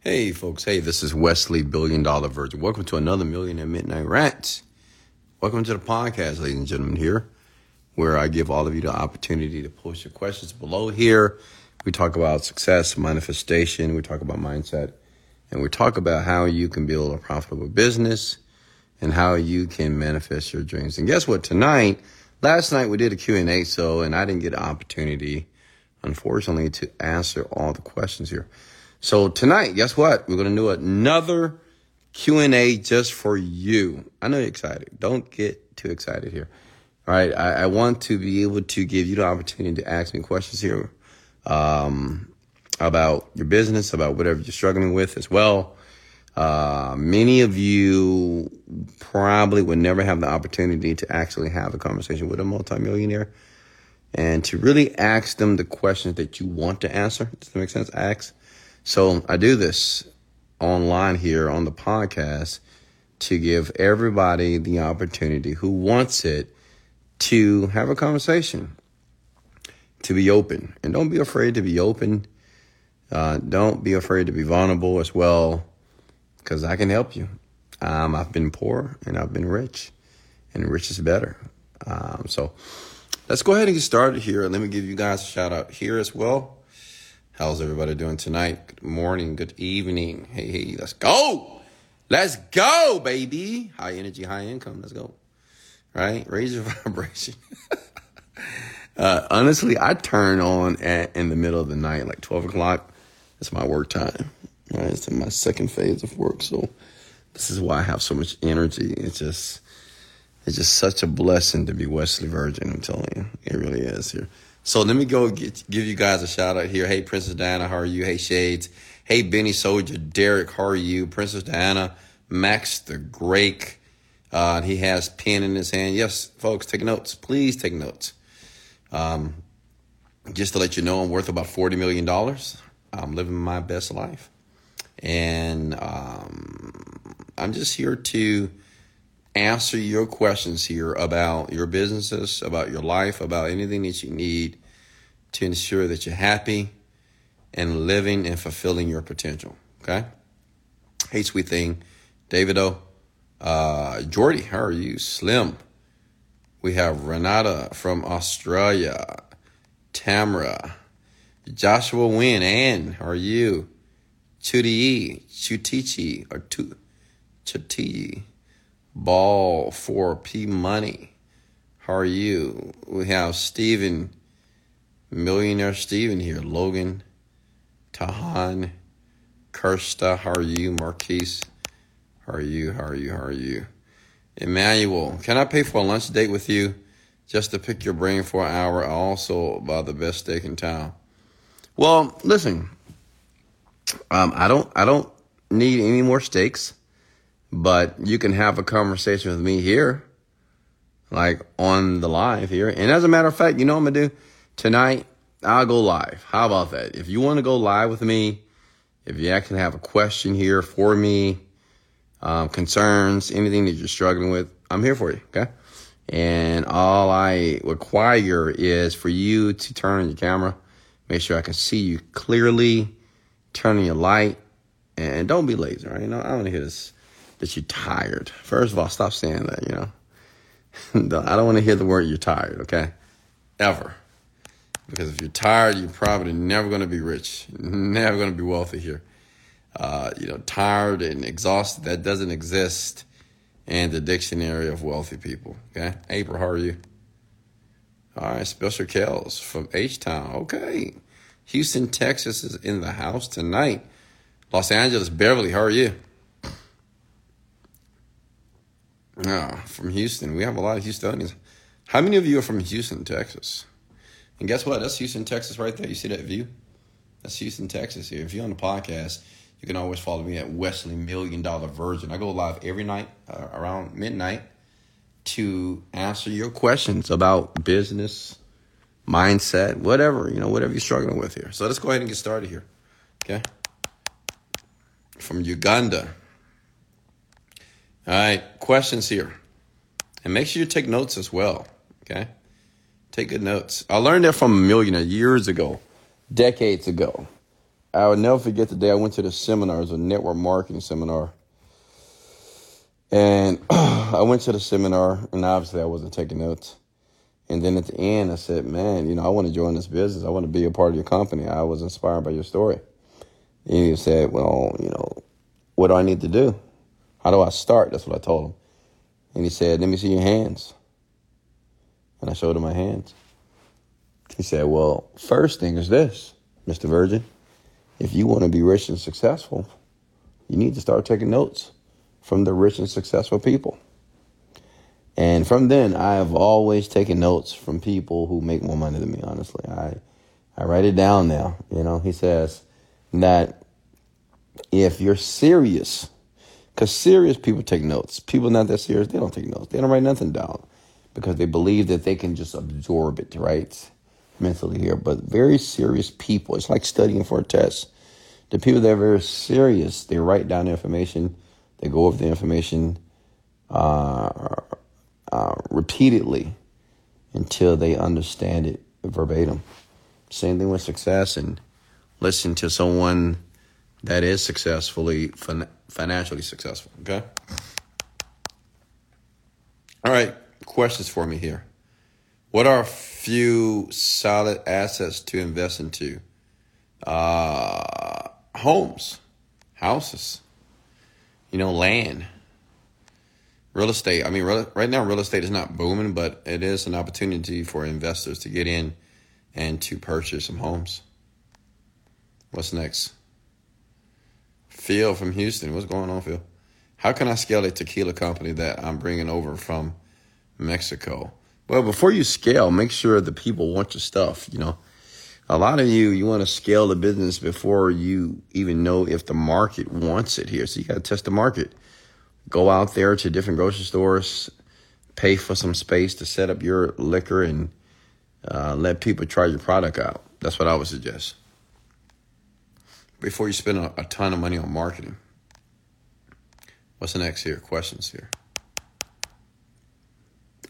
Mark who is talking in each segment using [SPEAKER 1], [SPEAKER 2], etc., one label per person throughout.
[SPEAKER 1] Hey, folks. Hey, this is Wesley, Million Dollar Virgin. Welcome to another Millionaire Midnight Rant. Welcome to the podcast, ladies and gentlemen, here, where I give all of you the opportunity to post your questions below here. We talk about success, manifestation, we talk about mindset, and we talk about how you can build a profitable business and how you can manifest your dreams. And guess what? Tonight, last night we did a Q&A, so, and I didn't get an opportunity, unfortunately, to answer all the questions here. So tonight, guess what? We're going to do another Q&A just for you. I know you're excited. Don't get too excited here. All right. I, I want to be able to give you the opportunity to ask me questions here um, about your business, about whatever you're struggling with as well. Uh, many of you probably would never have the opportunity to actually have a conversation with a multimillionaire and to really ask them the questions that you want to answer. Does that make sense? Ask so I do this online here on the podcast to give everybody the opportunity who wants it to have a conversation, to be open. And don't be afraid to be open. Uh, don't be afraid to be vulnerable as well, because I can help you. Um, I've been poor and I've been rich, and rich is better. Um, so let's go ahead and get started here. Let me give you guys a shout out here as well. How's everybody doing tonight? Good morning, good evening. Hey, hey, let's go. Let's go, baby. High energy, high income. Let's go. Right? Raise your vibration. uh, honestly, I turn on at, in the middle of the night, like 12 o'clock. It's my work time. Right? It's in my second phase of work. So this is why I have so much energy. It's just, it's just such a blessing to be Wesley Virgin. I'm telling you, it really is here. So let me go get, give you guys a shout out here. Hey, Princess Diana, how are you? Hey, Shades. Hey, Benny Soldier. Derek, how are you? Princess Diana. Max the Great. Uh, he has pen in his hand. Yes, folks, take notes. Please take notes. Um, just to let you know, I'm worth about $40 million. I'm living my best life. And um, I'm just here to answer your questions here about your businesses, about your life, about anything that you need to ensure that you're happy and living and fulfilling your potential. Okay? Hey, sweet thing. David O. Uh, Jordy, how are you? Slim. We have Renata from Australia. Tamara. Joshua Wynn. Ann, how are you? Chudi, Chutichi, or Chuti. Ball for P Money. How are you? We have Steven, Millionaire Steven here. Logan, Tahan, Kirsta. How are you? Marquise. How are you? How are you? How are you? Emmanuel, can I pay for a lunch date with you just to pick your brain for an hour? Also, about the best steak in town. Well, listen, um, I don't, I don't need any more steaks but you can have a conversation with me here, like on the live here. And as a matter of fact, you know what I'm gonna do tonight? I'll go live. How about that? If you want to go live with me, if you actually have a question here for me, um, concerns, anything that you're struggling with, I'm here for you. Okay. And all I require is for you to turn on your camera, make sure I can see you clearly, turn on your light, and don't be lazy, right? You know, I want to hear this that you're tired. First of all, stop saying that, you know. I don't want to hear the word you're tired, okay? Ever. Because if you're tired, you're probably never going to be rich, never going to be wealthy here. Uh, you know, tired and exhausted, that doesn't exist in the dictionary of wealthy people, okay? April, how are you? All right, Special Kells from H-Town, okay. Houston, Texas is in the house tonight. Los Angeles, Beverly, how are you? Yeah, from Houston. We have a lot of Houstonians. How many of you are from Houston, Texas? And guess what? That's Houston, Texas right there. You see that view? That's Houston, Texas here. If you're on the podcast, you can always follow me at Wesley Million Dollar Virgin. I go live every night uh, around midnight to answer your questions about business, mindset, whatever, you know, whatever you're struggling with here. So let's go ahead and get started here. Okay? From Uganda. All right, questions here. And make sure you take notes as well. Okay? Take good notes. I learned that from a millionaire years ago, decades ago. I will never forget the day I went to the seminar. It was a network marketing seminar. And I went to the seminar, and obviously I wasn't taking notes. And then at the end, I said, Man, you know, I want to join this business. I want to be a part of your company. I was inspired by your story. And he said, Well, you know, what do I need to do? How do I start? That's what I told him. And he said, Let me see your hands. And I showed him my hands. He said, Well, first thing is this, Mr. Virgin. If you want to be rich and successful, you need to start taking notes from the rich and successful people. And from then, I have always taken notes from people who make more money than me, honestly. I, I write it down now. You know, he says that if you're serious, because serious people take notes. People not that serious, they don't take notes. They don't write nothing down because they believe that they can just absorb it, right? Mentally here. But very serious people, it's like studying for a test. The people that are very serious, they write down the information, they go over the information, uh, uh, repeatedly until they understand it verbatim. Same thing with success and listen to someone that is successfully fin- financially successful. Okay. All right. Questions for me here. What are a few solid assets to invest into? Uh, homes, houses, you know, land real estate. I mean, right now, real estate is not booming, but it is an opportunity for investors to get in and to purchase some homes. What's next? Phil from Houston. What's going on, Phil? How can I scale a tequila company that I'm bringing over from Mexico? Well, before you scale, make sure the people want your stuff. You know, a lot of you, you want to scale the business before you even know if the market wants it here. So you got to test the market go out there to different grocery stores, pay for some space to set up your liquor and uh, let people try your product out. That's what I would suggest. Before you spend a, a ton of money on marketing. What's the next here? Questions here.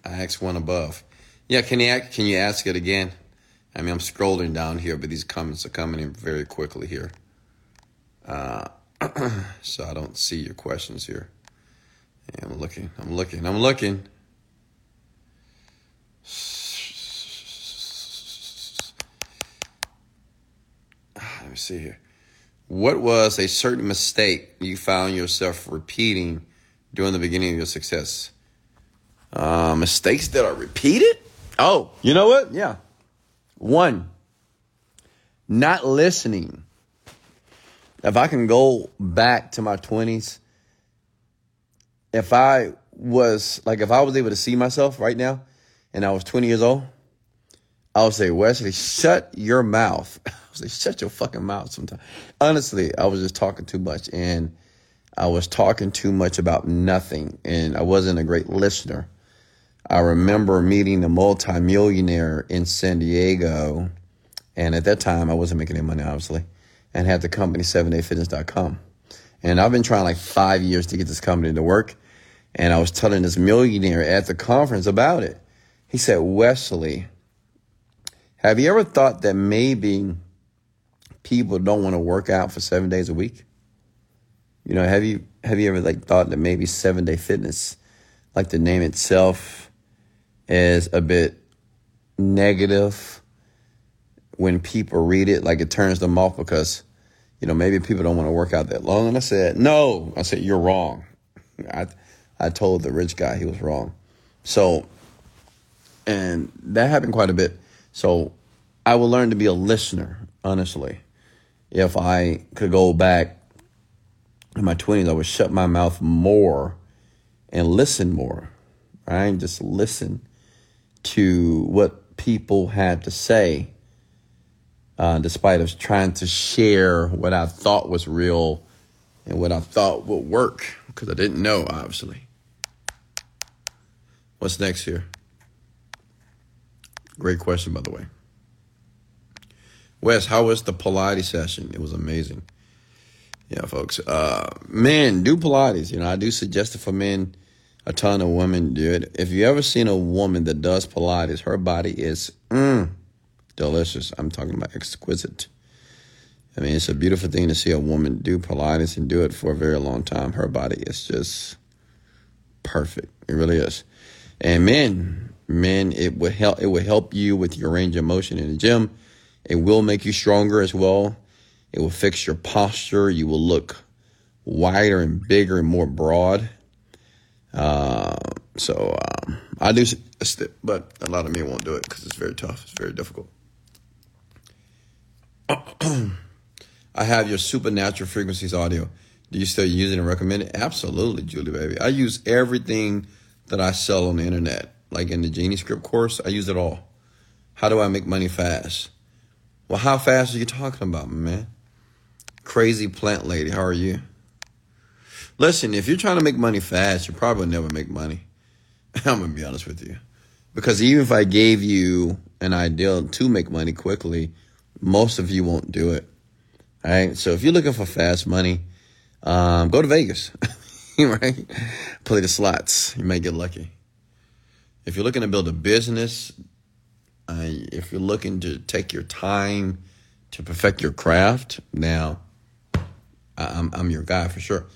[SPEAKER 1] I asked one above. Yeah, can you can you ask it again? I mean, I'm scrolling down here, but these comments are coming in very quickly here. Uh, so I don't see your questions here. Yeah, I'm looking. I'm looking. I'm looking. Let me see here. What was a certain mistake you found yourself repeating during the beginning of your success? Uh, mistakes that are repeated? Oh, you know what? Yeah. One, not listening. If I can go back to my 20s, if I was like if I was able to see myself right now and I was 20 years old, I would say, Wesley, shut your mouth. Say, shut your fucking mouth sometimes. Honestly, I was just talking too much and I was talking too much about nothing and I wasn't a great listener. I remember meeting a multimillionaire in San Diego. And at that time, I wasn't making any money, obviously, and had the company 7dayfitness.com. And I've been trying like five years to get this company to work. And I was telling this millionaire at the conference about it. He said, Wesley, have you ever thought that maybe people don't want to work out for seven days a week? You know, have you have you ever like thought that maybe seven day fitness, like the name itself, is a bit negative when people read it, like it turns them off because you know, maybe people don't want to work out that long. And I said, no. I said, you're wrong. I, I told the rich guy he was wrong. So, and that happened quite a bit. So I will learn to be a listener, honestly. If I could go back in my 20s, I would shut my mouth more and listen more, right? Just listen to what people had to say uh, despite us trying to share what I thought was real and what I thought would work because I didn't know, obviously. What's next here? Great question, by the way. Wes, how was the Pilates session? It was amazing. Yeah, folks. Uh, men, do Pilates. You know, I do suggest it for men. A ton of women do it. If you ever seen a woman that does Pilates, her body is mm, delicious. I'm talking about exquisite. I mean, it's a beautiful thing to see a woman do Pilates and do it for a very long time. Her body is just perfect. It really is. And men, men, it would help. It would help you with your range of motion in the gym. It will make you stronger as well. It will fix your posture. You will look wider and bigger and more broad. Uh, so um, I do, but a lot of men won't do it because it's very tough. It's very difficult. I have your supernatural frequencies audio. Do you still use it and recommend it? Absolutely, Julie, baby. I use everything that I sell on the internet. Like in the Genie Script course, I use it all. How do I make money fast? Well, how fast are you talking about, man? Crazy plant lady, how are you? Listen, if you're trying to make money fast, you probably never make money. I'm gonna be honest with you. Because even if I gave you an idea to make money quickly, most of you won't do it. All right. So if you're looking for fast money, um, go to Vegas, right? Play the slots. You may get lucky. If you're looking to build a business, uh, if you're looking to take your time to perfect your craft, now I'm, I'm your guy for sure.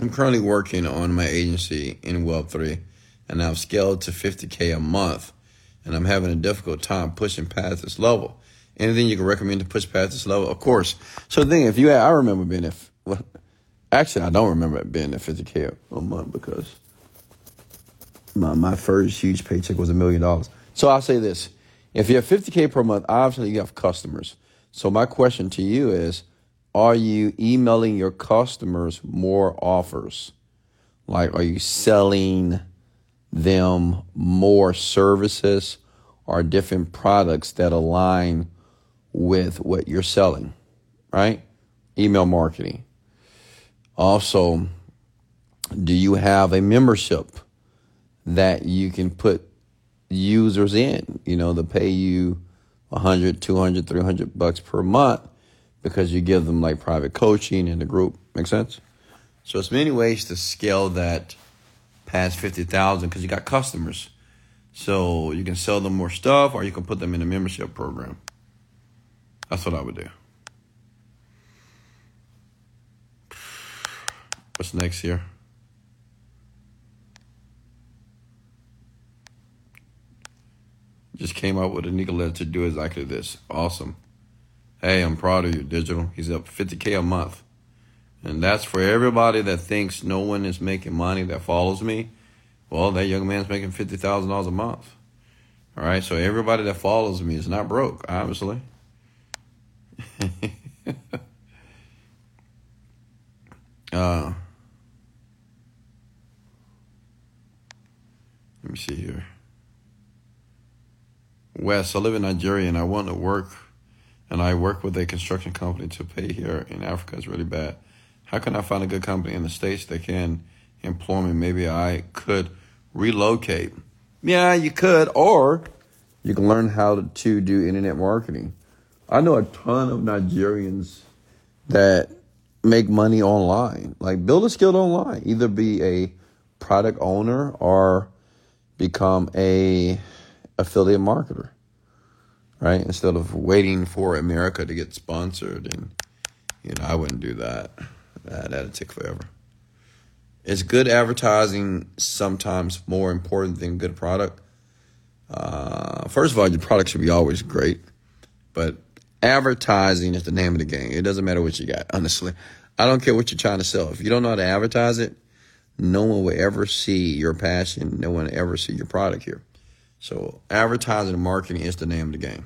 [SPEAKER 1] I'm currently working on my agency in Web3, and I've scaled to 50K a month, and I'm having a difficult time pushing past this level. Anything you can recommend to push past this level? Of course. So the thing, if you, had, I remember being at, well, actually, I don't remember being at 50K a month because my, my first huge paycheck was a million dollars. So I'll say this. If you have 50K per month, obviously you have customers. So my question to you is, are you emailing your customers more offers? Like, are you selling them more services or different products that align with what you're selling, right? Email marketing. Also, do you have a membership that you can put users in, you know, to pay you 100, 200, 300 bucks per month because you give them like private coaching in the group. Make sense? So it's many ways to scale that past 50,000 because you got customers. So you can sell them more stuff or you can put them in a membership program. That's what I would do. What's next here? Just came up with a Nicolette to do exactly this. Awesome. Hey, I'm proud of you, Digital. He's up 50K a month. And that's for everybody that thinks no one is making money that follows me. Well, that young man's making $50,000 a month. All right, so everybody that follows me is not broke, obviously. uh, let me see here. Wes, I live in Nigeria and I want to work, and I work with a construction company to pay here in Africa is really bad. How can I find a good company in the States that can employ me? Maybe I could relocate. Yeah, you could, or you can learn how to, to do internet marketing. I know a ton of Nigerians that make money online. Like build a skill online. Either be a product owner or become a affiliate marketer. Right? Instead of waiting for America to get sponsored and you know, I wouldn't do that. that that'd take forever. Is good advertising sometimes more important than good product? Uh, first of all, your product should be always great, but advertising is the name of the game. It doesn't matter what you got, honestly. I don't care what you're trying to sell. If you don't know how to advertise it, no one will ever see your passion. No one will ever see your product here. So advertising and marketing is the name of the game.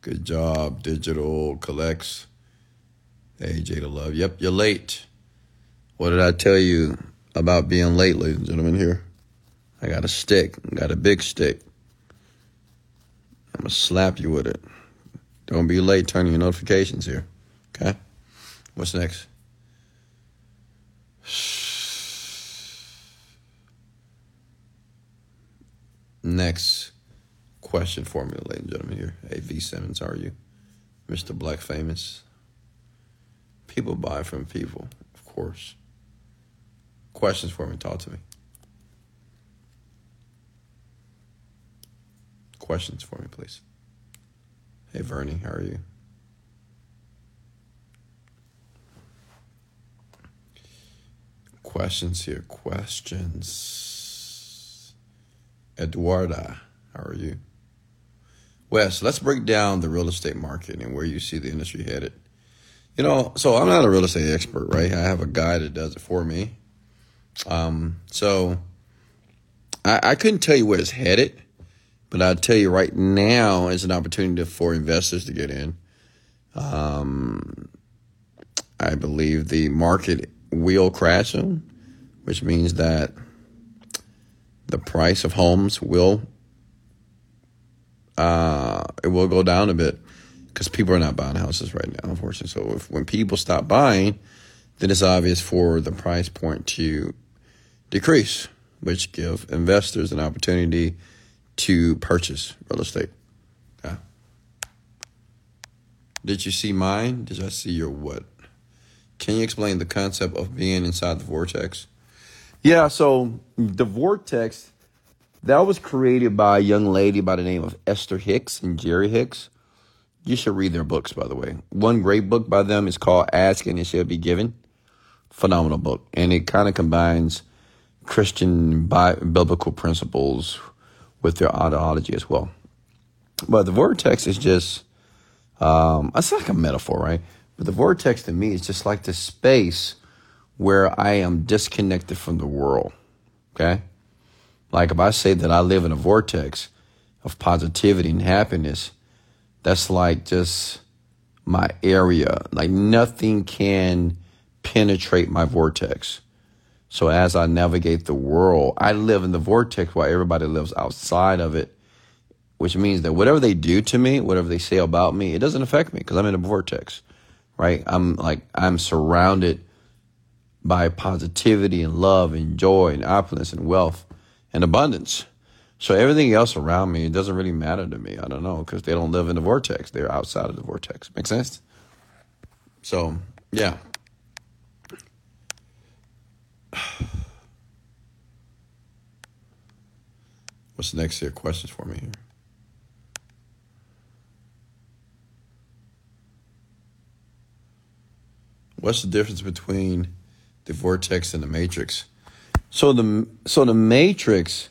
[SPEAKER 1] Good job, digital collects. Hey, Jada Love. Yep, you're late. What did I tell you about being late, ladies and gentlemen? Here. I got a stick, I got a big stick. I'm gonna slap you with it. Don't be late turning your notifications here. Okay? What's next? Next question for me, ladies and gentlemen, here. Hey, V. Simmons, are you? Mr. Black Famous. People buy from people, of course. Questions for me, talk to me. questions for me, please. Hey, Vernie, how are you? Questions here. Questions. Eduarda, how are you? Wes, let's break down the real estate market and where you see the industry headed. You know, so I'm not a real estate expert, right? I have a guy that does it for me. Um, so I, I couldn't tell you where it's headed, but I'll tell you right now is an opportunity for investors to get in. Um, I believe the market will crash soon, which means that the price of homes will uh, it will go down a bit because people are not buying houses right now, unfortunately. So if when people stop buying, then it's obvious for the price point to decrease, which give investors an opportunity to purchase real estate. Yeah. Did you see mine? Did I see your what? Can you explain the concept of being inside the vortex? Yeah, so the vortex that was created by a young lady by the name of Esther Hicks and Jerry Hicks. You should read their books, by the way. One great book by them is called Ask and It Shall Be Given. Phenomenal book. And it kind of combines Christian biblical principles with their ideology as well. But the vortex is just, um, it's like a metaphor, right? But the vortex to me is just like the space where I am disconnected from the world. Okay? Like if I say that I live in a vortex of positivity and happiness, that's like just my area. Like nothing can penetrate my vortex. So as I navigate the world, I live in the vortex while everybody lives outside of it, which means that whatever they do to me, whatever they say about me, it doesn't affect me because I'm in a vortex, right? I'm like, I'm surrounded by positivity and love and joy and opulence and wealth and abundance. So everything else around me, it doesn't really matter to me. I don't know because they don't live in the vortex. They're outside of the vortex. Make sense? So, yeah. What's next here? Questions for me here? What's the difference between the vortex and the matrix? So the so the matrix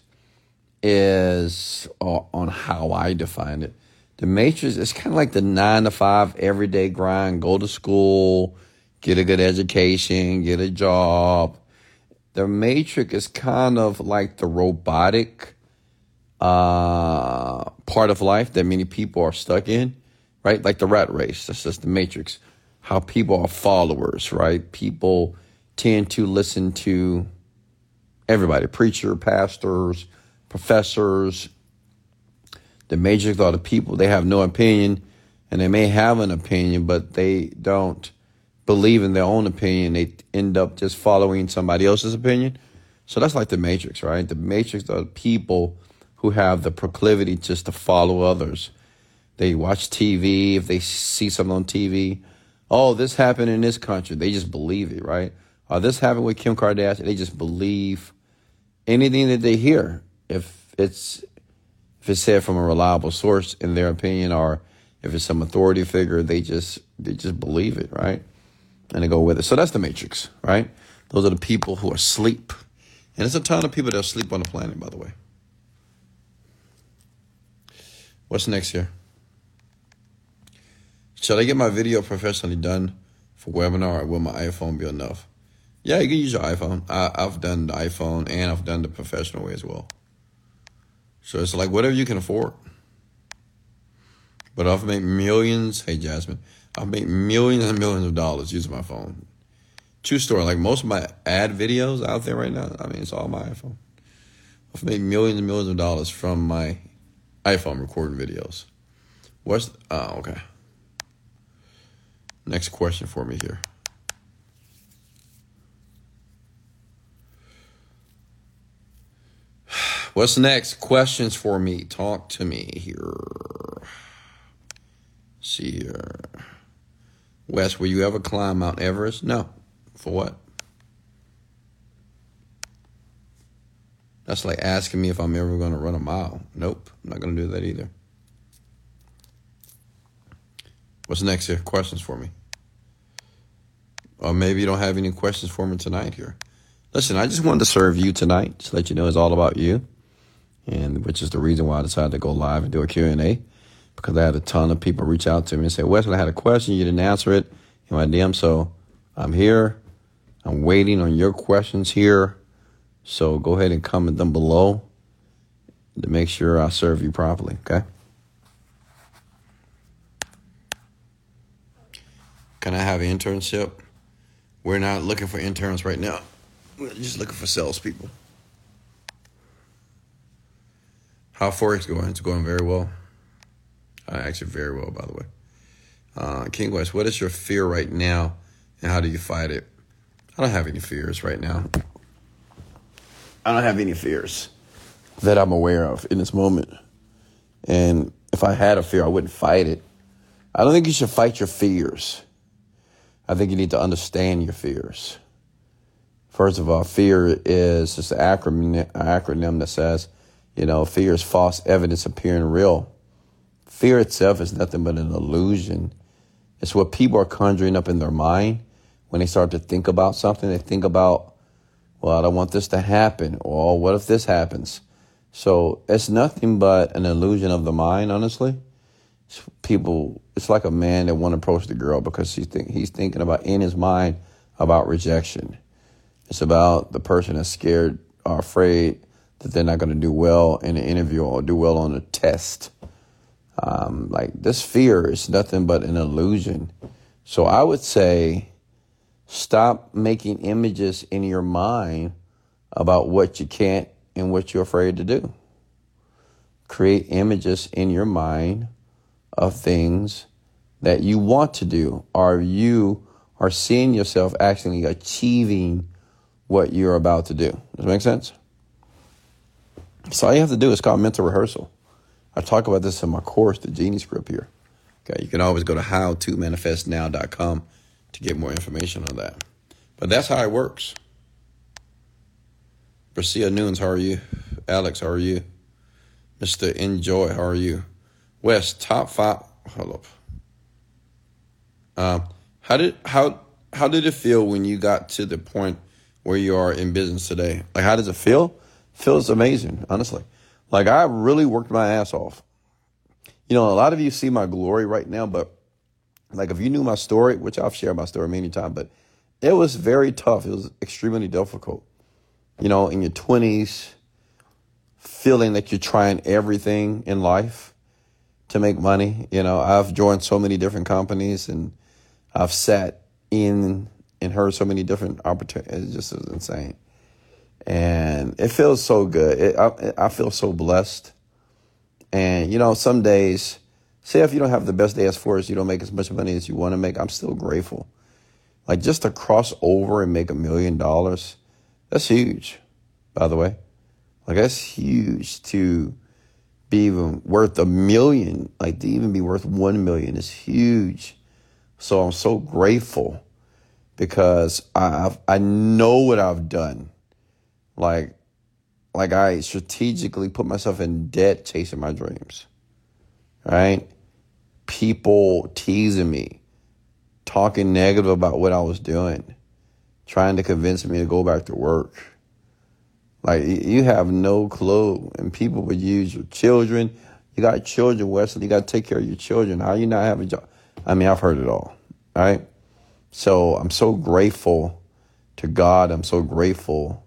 [SPEAKER 1] is uh, on how I define it. The matrix is kind of like the nine to five everyday grind. Go to school, get a good education, get a job. The matrix is kind of like the robotic uh, part of life that many people are stuck in, right? Like the rat race. That's just the matrix. How people are followers, right? People tend to listen to everybody preacher, pastors, professors. The major thought of people, they have no opinion and they may have an opinion, but they don't believe in their own opinion. They end up just following somebody else's opinion. So that's like the matrix, right? The matrix are people who have the proclivity just to follow others. They watch TV. If they see something on TV, oh, this happened in this country, they just believe it, right? Or this happened with Kim Kardashian, they just believe anything that they hear, if it's if it's said from a reliable source in their opinion, or if it's some authority figure, they just they just believe it, right? And they go with it. So that's the matrix, right? Those are the people who are asleep. And there's a ton of people that are asleep on the planet, by the way. What's next here? Should I get my video professionally done for webinar or will my iPhone be enough? Yeah, you can use your iPhone. I, I've done the iPhone and I've done the professional way as well. So it's like whatever you can afford. But I've made millions. Hey, Jasmine, I've made millions and millions of dollars using my phone. True story. Like most of my ad videos out there right now, I mean, it's all my iPhone. I've made millions and millions of dollars from my iPhone recording videos. What's oh okay. Next question for me here. What's next? Questions for me. Talk to me here. see here. Wes, will you ever climb Mount Everest? No. For what? That's like asking me if I'm ever going to run a mile. Nope, I'm not going to do that either. What's next here? Questions for me? Or maybe you don't have any questions for me tonight here. Listen, I just wanted to serve you tonight. Just let you know it's all about you, and which is the reason why I decided to go live and do a Q&A because I had a ton of people reach out to me and say, Wesley, I had a question. You didn't answer it in my DM. So I'm here. I'm waiting on your questions here. So go ahead and comment them below to make sure I serve you properly. Okay. Can I have an internship? We're not looking for interns right now. We're just looking for salespeople. How Forex going? It's going very well. Uh, actually, very well, by the way. Uh, King West, what is your fear right now, and how do you fight it? I don't have any fears right now. I don't have any fears that I'm aware of in this moment. And if I had a fear, I wouldn't fight it. I don't think you should fight your fears. I think you need to understand your fears. First of all, fear is just an acronym, acronym that says, you know, fear is false evidence appearing real. Fear itself is nothing but an illusion. It's what people are conjuring up in their mind when they start to think about something. They think about, well, I don't want this to happen, or what if this happens? So it's nothing but an illusion of the mind, honestly people it's like a man that won't approach the girl because he's think, he's thinking about in his mind about rejection. It's about the person that's scared or afraid that they're not going to do well in an interview or do well on a test. Um, like this fear is nothing but an illusion. So i would say stop making images in your mind about what you can't and what you're afraid to do. Create images in your mind of things that you want to do, Are you are seeing yourself actually achieving what you're about to do. Does that make sense? So all you have to do is call mental rehearsal. I talk about this in my course, the Genie Script here. Okay, you can always go to howtomanifestnow.com to get more information on that. But that's how it works. Bracia Nunes, how are you? Alex, how are you? Mr. Enjoy, how are you? West top five. Hold up. Um, how did how how did it feel when you got to the point where you are in business today? Like, how does it feel? Feels amazing, honestly. Like, I really worked my ass off. You know, a lot of you see my glory right now, but like, if you knew my story, which I've shared my story many times, but it was very tough. It was extremely difficult. You know, in your twenties, feeling that you're trying everything in life to make money. You know, I've joined so many different companies and I've sat in and heard so many different opportunities. It just is insane. And it feels so good. It, I, I feel so blessed. And, you know, some days, say if you don't have the best day as far as you don't make as much money as you want to make, I'm still grateful. Like just to cross over and make a million dollars, that's huge, by the way. Like that's huge to be even worth a million, like to even be worth one million is huge. So I'm so grateful because I I know what I've done. Like like I strategically put myself in debt chasing my dreams. Right? People teasing me, talking negative about what I was doing, trying to convince me to go back to work like you have no clue, and people would use your children. You got children, Wesley. You got to take care of your children. How you not have a job? I mean, I've heard it all. Right. So I'm so grateful to God. I'm so grateful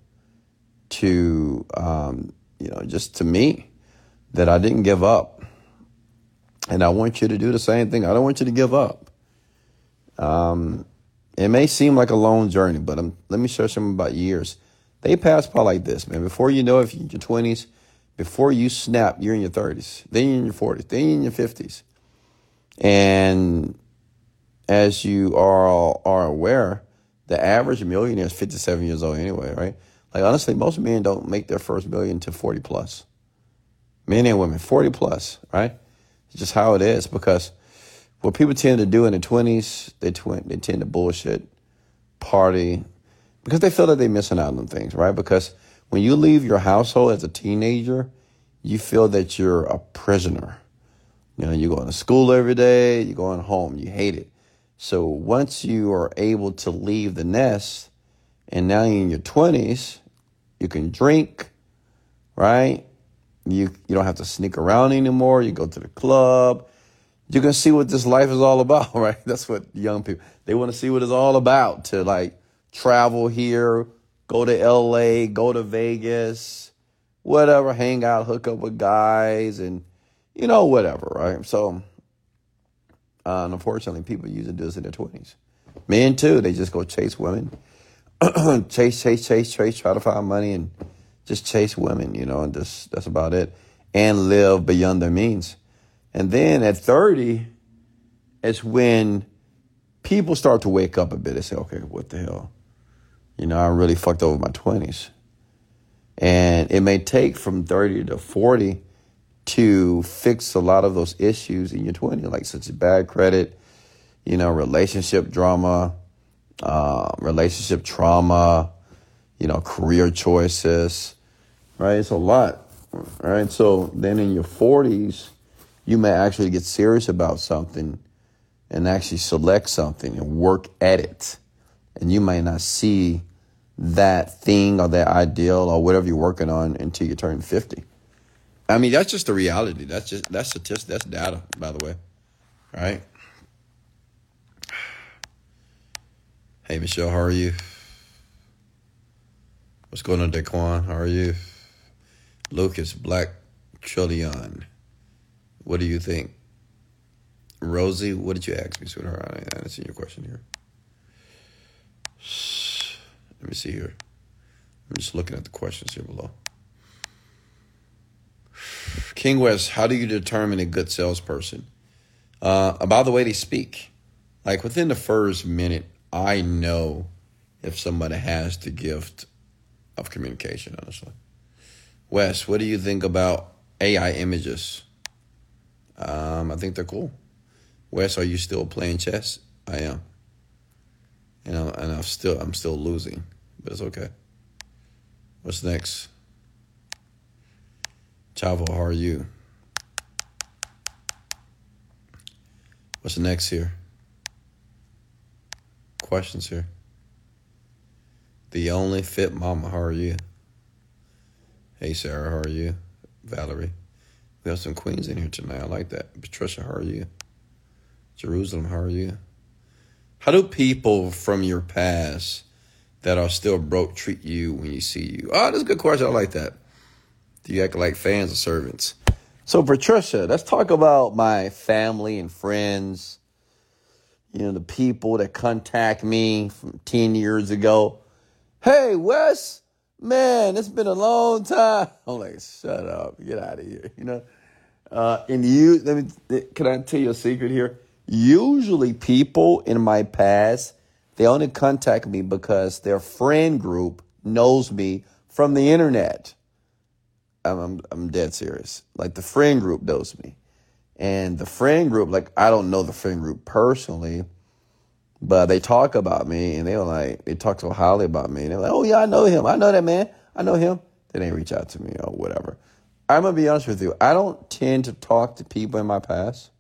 [SPEAKER 1] to um, you know just to me that I didn't give up, and I want you to do the same thing. I don't want you to give up. Um, it may seem like a long journey, but I'm, let me share something about years. They pass by like this, man. Before you know it, you're in your 20s, before you snap, you're in your 30s, then you're in your 40s, then you're in your 50s. And as you are, are aware, the average millionaire is 57 years old anyway, right? Like, honestly, most men don't make their first million to 40 plus. Men and women, 40 plus, right? It's just how it is because what people tend to do in their 20s, they, tw- they tend to bullshit, party, because they feel that they're missing out on things, right? Because when you leave your household as a teenager, you feel that you're a prisoner. You know, you're going to school every day, you're going home, you hate it. So once you are able to leave the nest, and now you're in your 20s, you can drink, right? You you don't have to sneak around anymore. You go to the club. You can see what this life is all about, right? That's what young people they want to see what it's all about. To like travel here, go to L.A., go to Vegas, whatever, hang out, hook up with guys, and you know whatever, right? So, uh, unfortunately, people usually do this in their twenties. Men too, they just go chase women, chase, chase, chase, chase, try to find money and just chase women, you know, and just that's about it, and live beyond their means. And then at 30, it's when people start to wake up a bit and say, okay, what the hell? You know, I really fucked over my 20s. And it may take from 30 to 40 to fix a lot of those issues in your 20s, like such as bad credit, you know, relationship drama, uh, relationship trauma, you know, career choices, right? It's a lot, right? So then in your 40s, you may actually get serious about something and actually select something and work at it. And you may not see that thing or that ideal or whatever you're working on until you turn 50. I mean, that's just the reality. That's just, that's statistics, that's data, by the way. Right? Hey, Michelle, how are you? What's going on, Daquan? How are you? Lucas Black Trillion. What do you think? Rosie, what did you ask me, sweetheart? I didn't see your question here. Let me see here. I'm just looking at the questions here below. King West, how do you determine a good salesperson? Uh, about the way they speak. Like within the first minute, I know if somebody has the gift of communication, honestly. Wes, what do you think about AI images? Um, I think they're cool. Wes, are you still playing chess? I am. And I'm, and I'm still I'm still losing, but it's okay. What's next? Chavo, how are you? What's next here? Questions here. The only fit mama, how are you? Hey, Sarah, how are you? Valerie. We have some queens in here tonight. I like that. Patricia, how are you? Jerusalem, how are you? How do people from your past that are still broke treat you when you see you? Oh, that's a good question. I like that. Do you act like fans or servants? So, Patricia, let's talk about my family and friends. You know, the people that contact me from 10 years ago. Hey, Wes, man, it's been a long time. I'm like, shut up, get out of here. You know, uh, and you, let me, can I tell you a secret here? Usually, people in my past, they only contact me because their friend group knows me from the internet. I'm, I'm, I'm dead serious. Like the friend group knows me. And the friend group, like I don't know the friend group personally, but they talk about me and they were like, they talk so highly about me. And they're like, oh, yeah, I know him. I know that man. I know him. They they reach out to me or whatever. I'm going to be honest with you. I don't tend to talk to people in my past.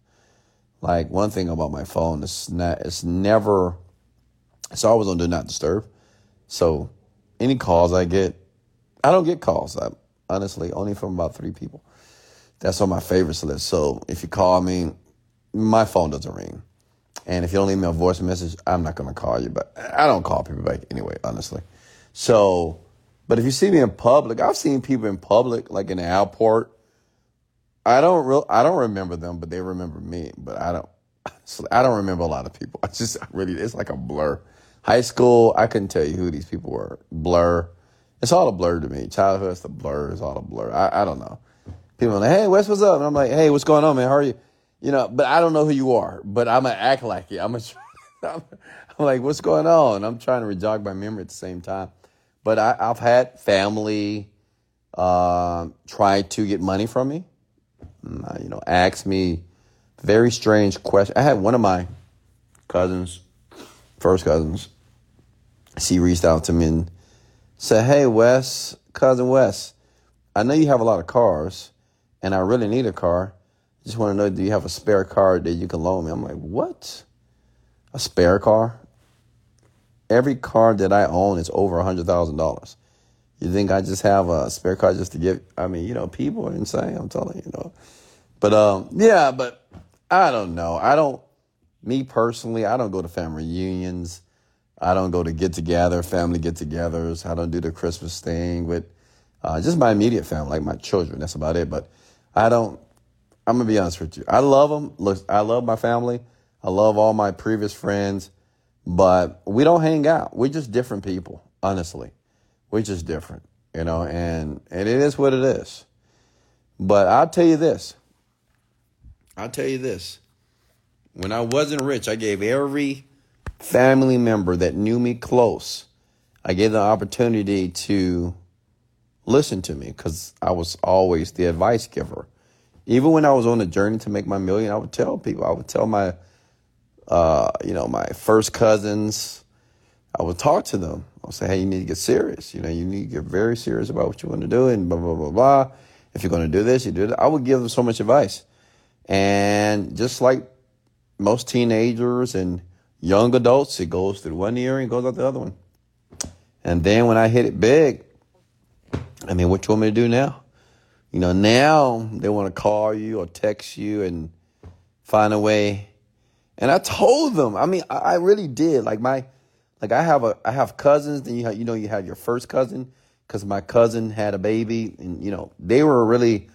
[SPEAKER 1] Like one thing about my phone, it's not, it's never, it's always on do not disturb. So any calls I get, I don't get calls. I, honestly, only from about three people. That's on my favorites list. So if you call me, my phone doesn't ring. And if you don't leave me a voice message, I'm not going to call you. But I don't call people back anyway, honestly. So, but if you see me in public, I've seen people in public, like in the airport. I don't real, I don't remember them, but they remember me. But I don't, I don't remember a lot of people. I just really, it's like a blur. High school, I couldn't tell you who these people were. Blur. It's all a blur to me. Childhood, it's a blur. It's all a blur. I, I don't know. People are like, hey, Wes, what's up? And I'm like, hey, what's going on, man? How are you? you know, but I don't know who you are, but I'm gonna act like it. I'm gonna, I'm, I'm like, what's going on? I'm trying to jog my memory at the same time. But I, have had family uh, try to get money from me. You know, ask me very strange questions. I had one of my cousins, first cousins, she reached out to me and said, "Hey, Wes, cousin Wes, I know you have a lot of cars, and I really need a car. Just want to know, do you have a spare car that you can loan me? I'm like, what? A spare car? Every car that I own is over a hundred thousand dollars. You think I just have a spare car just to give? I mean, you know, people are insane. I'm telling you, you know. But um, yeah, but I don't know. I don't. Me personally, I don't go to family reunions. I don't go to get together, family get togethers. I don't do the Christmas thing with uh, just my immediate family, like my children. That's about it. But I don't. I'm gonna be honest with you. I love them. Look, I love my family. I love all my previous friends, but we don't hang out. We're just different people, honestly. We're just different, you know, and and it is what it is. But I'll tell you this. I'll tell you this. When I wasn't rich, I gave every family member that knew me close, I gave the opportunity to listen to me because I was always the advice giver. Even when I was on the journey to make my million, I would tell people, I would tell my, uh, you know, my first cousins, I would talk to them. I'll say, hey, you need to get serious. You know, you need to get very serious about what you want to do and blah, blah, blah, blah. If you're going to do this, you do that. I would give them so much advice. And just like most teenagers and young adults, it goes through one ear and goes out the other one. And then when I hit it big, I mean, what you want me to do now? You know, now they want to call you or text you and find a way. And I told them, I mean, I really did. Like my, like I have a, I have cousins. Then you have, you know, you have your first cousin because my cousin had a baby, and you know, they were really.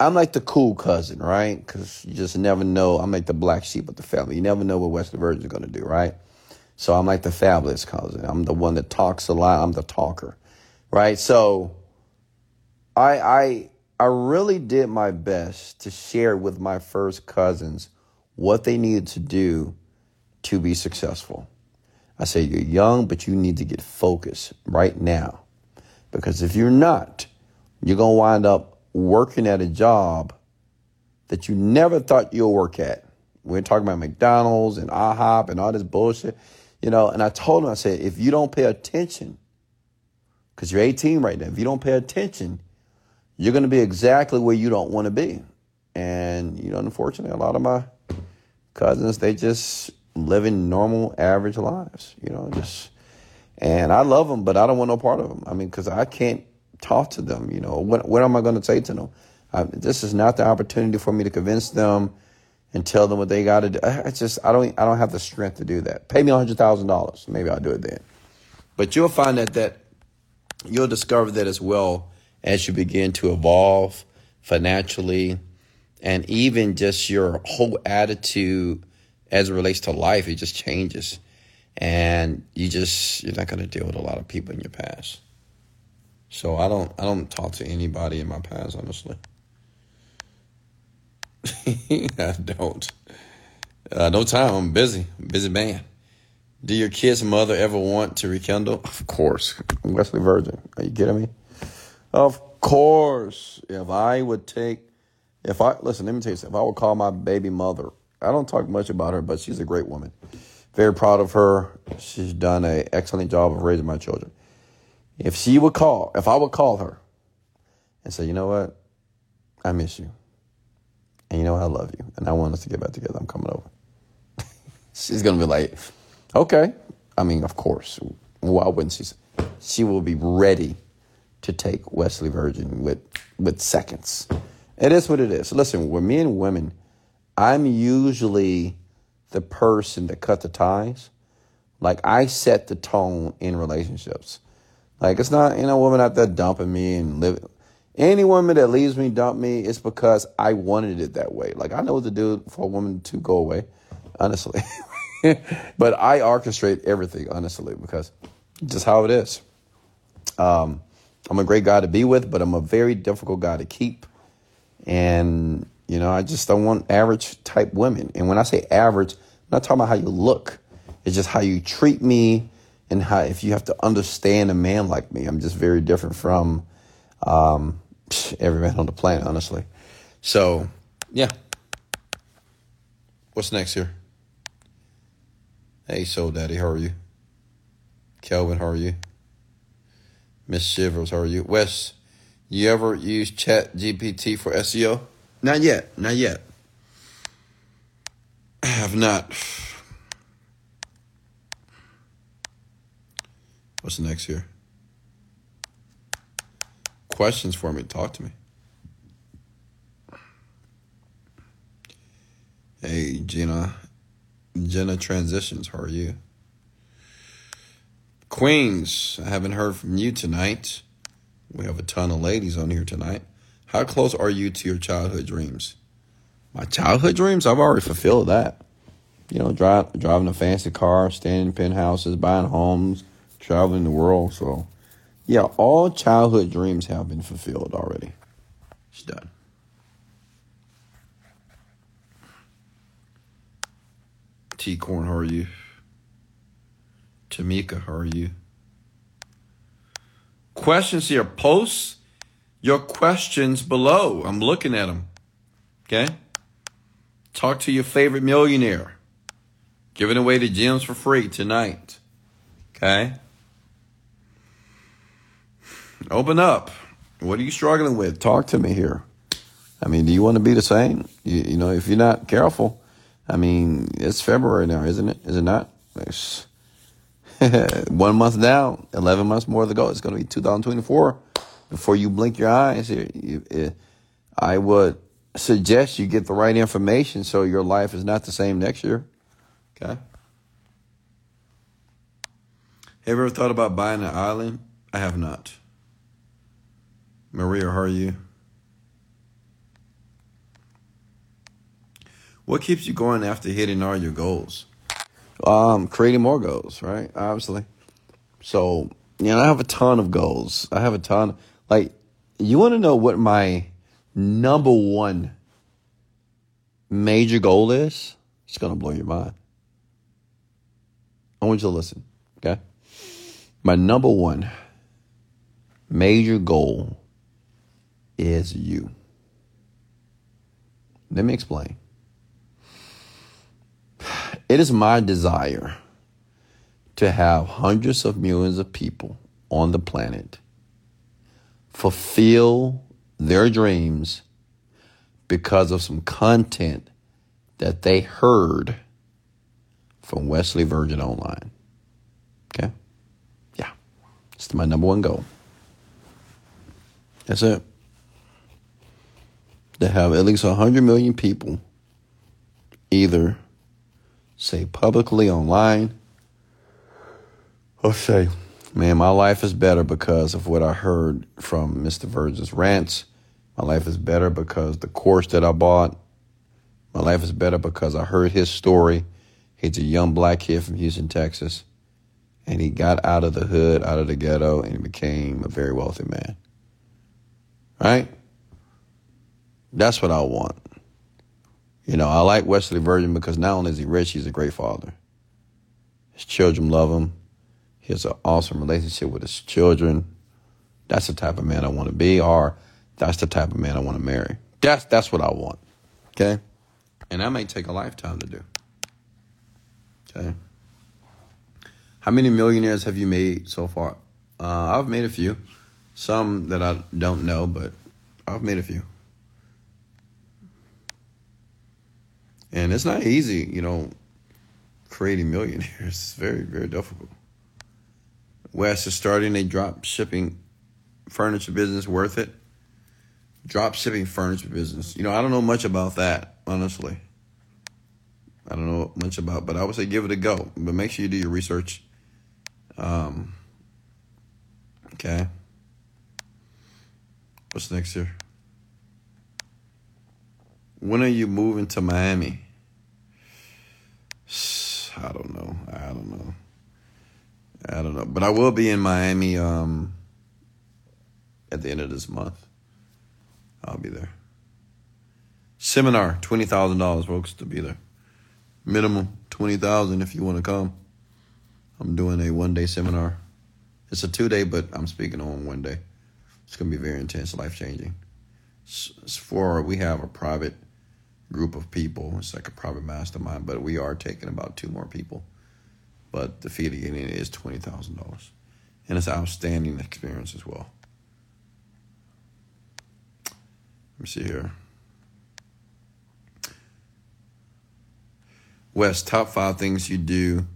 [SPEAKER 1] I'm like the cool cousin, right? Because you just never know. I'm like the black sheep of the family. You never know what Wesley Virgin is going to do, right? So I'm like the fabulous cousin. I'm the one that talks a lot. I'm the talker, right? So I I I really did my best to share with my first cousins what they needed to do to be successful. I say you're young, but you need to get focused right now. Because if you're not, you're going to wind up working at a job that you never thought you'll work at. We're talking about McDonald's and IHOP and all this bullshit, you know. And I told him, I said, if you don't pay attention, because you're 18 right now, if you don't pay attention, you're going to be exactly where you don't want to be. And, you know, unfortunately, a lot of my cousins, they just living normal, average lives, you know, just, and I love them, but I don't want no part of them. I mean, because I can't talk to them, you know, what, what am I going to say to them? I, this is not the opportunity for me to convince them and tell them what they got to do. I just, I don't, I don't have the strength to do that. Pay me hundred thousand dollars, maybe I'll do it then. But you'll find that that you'll discover that as well as you begin to evolve financially and even just your whole attitude as it relates to life, it just changes. And you just you're not gonna deal with a lot of people in your past. So I don't I don't talk to anybody in my past, honestly. I don't. Uh, no time. I'm busy. I'm busy man. Do your kid's mother ever want to rekindle? Of course. I'm Wesley Virgin. Are you kidding me? Of course, if I would take, if I listen, let me tell you something. If I would call my baby mother, I don't talk much about her, but she's a great woman. Very proud of her. She's done an excellent job of raising my children. If she would call, if I would call her and say, you know what, I miss you, and you know what, I love you, and I want us to get back together. I'm coming over. she's gonna be like, okay. I mean, of course. Why wouldn't she? She will be ready to take Wesley Virgin with with seconds. It is what it is. Listen, with me and women, I'm usually the person that cut the ties. Like I set the tone in relationships. Like it's not you know woman out there dumping me and living. Any woman that leaves me, dump me, it's because I wanted it that way. Like I know what to do for a woman to go away, honestly. but I orchestrate everything honestly because just how it is. Um, I'm a great guy to be with, but I'm a very difficult guy to keep. And, you know, I just don't want average type women. And when I say average, I'm not talking about how you look. It's just how you treat me and how, if you have to understand a man like me, I'm just very different from um, every man on the planet, honestly. So, yeah. What's next here? Hey, Soul Daddy, how are you? Kelvin, how are you? Miss Shivers, how are you? Wes, you ever use Chat GPT for SEO? Not yet. Not yet. I have not. What's next here? Questions for me. Talk to me. Hey, Gina. Jenna Transitions, how are you? Queens, I haven't heard from you tonight. We have a ton of ladies on here tonight. How close are you to your childhood dreams? My childhood dreams, I've already fulfilled that. You know, drive, driving a fancy car, staying in penthouses, buying homes, traveling the world. So, yeah, all childhood dreams have been fulfilled already. It's done. T Corn, how are you? Tamika, how are you? Questions here. Post your questions below. I'm looking at them. Okay? Talk to your favorite millionaire. Giving away the gems for free tonight. Okay? Open up. What are you struggling with? Talk to me here. I mean, do you want to be the same? You, you know, if you're not careful, I mean, it's February now, isn't it? Is it not? One month down, 11 months more to go. It's going to be 2024 before you blink your eyes. You, you, eh, I would suggest you get the right information so your life is not the same next year. Okay? Have you ever thought about buying an island? I have not. Maria, how are you? What keeps you going after hitting all your goals? Um, creating more goals, right? Obviously. So, you know, I have a ton of goals. I have a ton. Like, you want to know what my number one major goal is? It's going to blow your mind. I want you to listen, okay? My number one major goal is you. Let me explain. It is my desire to have hundreds of millions of people on the planet fulfill their dreams because of some content that they heard from Wesley Virgin Online. Okay? Yeah. It's my number one goal. That's it. To have at least 100 million people either say publicly online, or say, man, my life is better because of what I heard from Mr. Virgin's rants. My life is better because the course that I bought. My life is better because I heard his story. He's a young black kid from Houston, Texas. And he got out of the hood, out of the ghetto, and he became a very wealthy man. Right? That's what I want. You know, I like Wesley Virgin because not only is he rich, he's a great father. His children love him. He has an awesome relationship with his children. That's the type of man I want to be, or that's the type of man I want to marry. That's that's what I want. Okay? And that may take a lifetime to do. Okay. How many millionaires have you made so far? Uh, I've made a few. Some that I don't know, but I've made a few. And it's not easy, you know, creating millionaires. It's very, very difficult. Wes is starting a drop shipping furniture business worth it. Drop shipping furniture business. You know, I don't know much about that, honestly. I don't know much about, but I would say give it a go. But make sure you do your research. Um, okay. What's next here? When are you moving to Miami? I don't know. I don't know. I don't know. But I will be in Miami um, at the end of this month. I'll be there. Seminar, twenty thousand dollars, folks, to be there. Minimum twenty thousand if you want to come. I'm doing a one day seminar. It's a two day, but I'm speaking on one day. It's gonna be very intense, life changing. It's for we have a private group of people. It's like a private mastermind, but we are taking about two more people. But the fee to get in is twenty thousand dollars, and it's an outstanding experience as well. Let me see here. West, top five things you do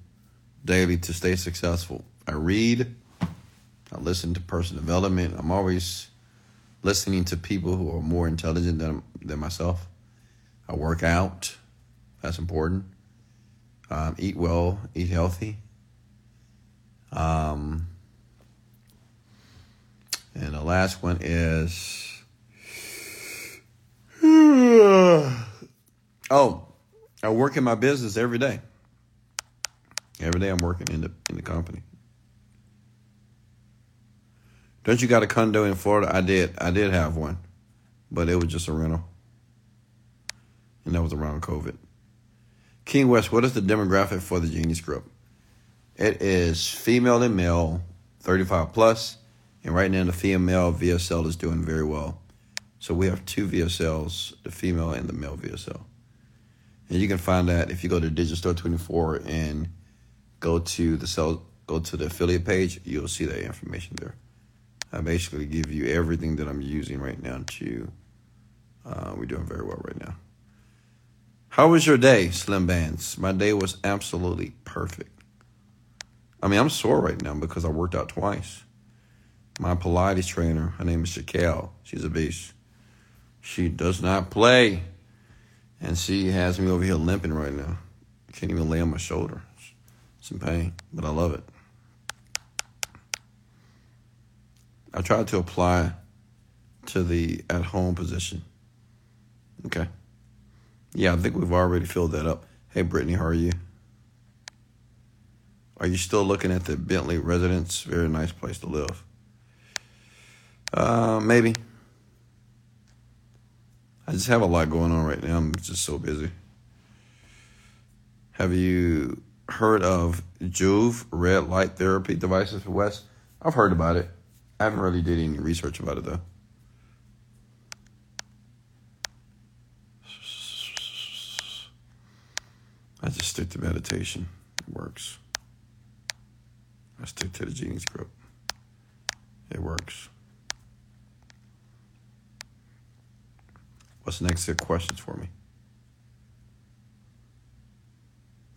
[SPEAKER 1] daily to stay successful. I read, I listen to personal development. I'm always listening to people who are more intelligent than, than myself. I work out, that's important. Um, eat well, eat healthy. Um, and the last one is. oh, I work in my business every day. Every day I'm working in the in the company. Don't you got a condo in Florida? I did. I did have one, but it was just a rental, and that was around COVID. King West, what is the demographic for the Genie Script? It is female and male, 35 plus, and right now the female VSL is doing very well. So we have two VSLs, the female and the male VSL. And you can find that if you go to Digital Store 24 and go to the sell, go to the affiliate page, you'll see that information there. I basically give you everything that I'm using right now to. Uh, we're doing very well right now. How was your day, Slim Bands? My day was absolutely perfect. I mean, I'm sore right now because I worked out twice. My Pilates trainer, her name is Shaquille. She's a beast. She does not play. And she has me over here limping right now. Can't even lay on my shoulder. It's in pain, but I love it. I tried to apply to the at home position. Okay. Yeah, I think we've already filled that up. Hey, Brittany, how are you? Are you still looking at the Bentley residence? Very nice place to live. Uh, maybe. I just have a lot going on right now. I'm just so busy. Have you heard of Joovv red light therapy devices for West? I've heard about it. I haven't really did any research about it though. I just stick to meditation. It works. I stick to the Genie Script. It works. What's the next set questions for me?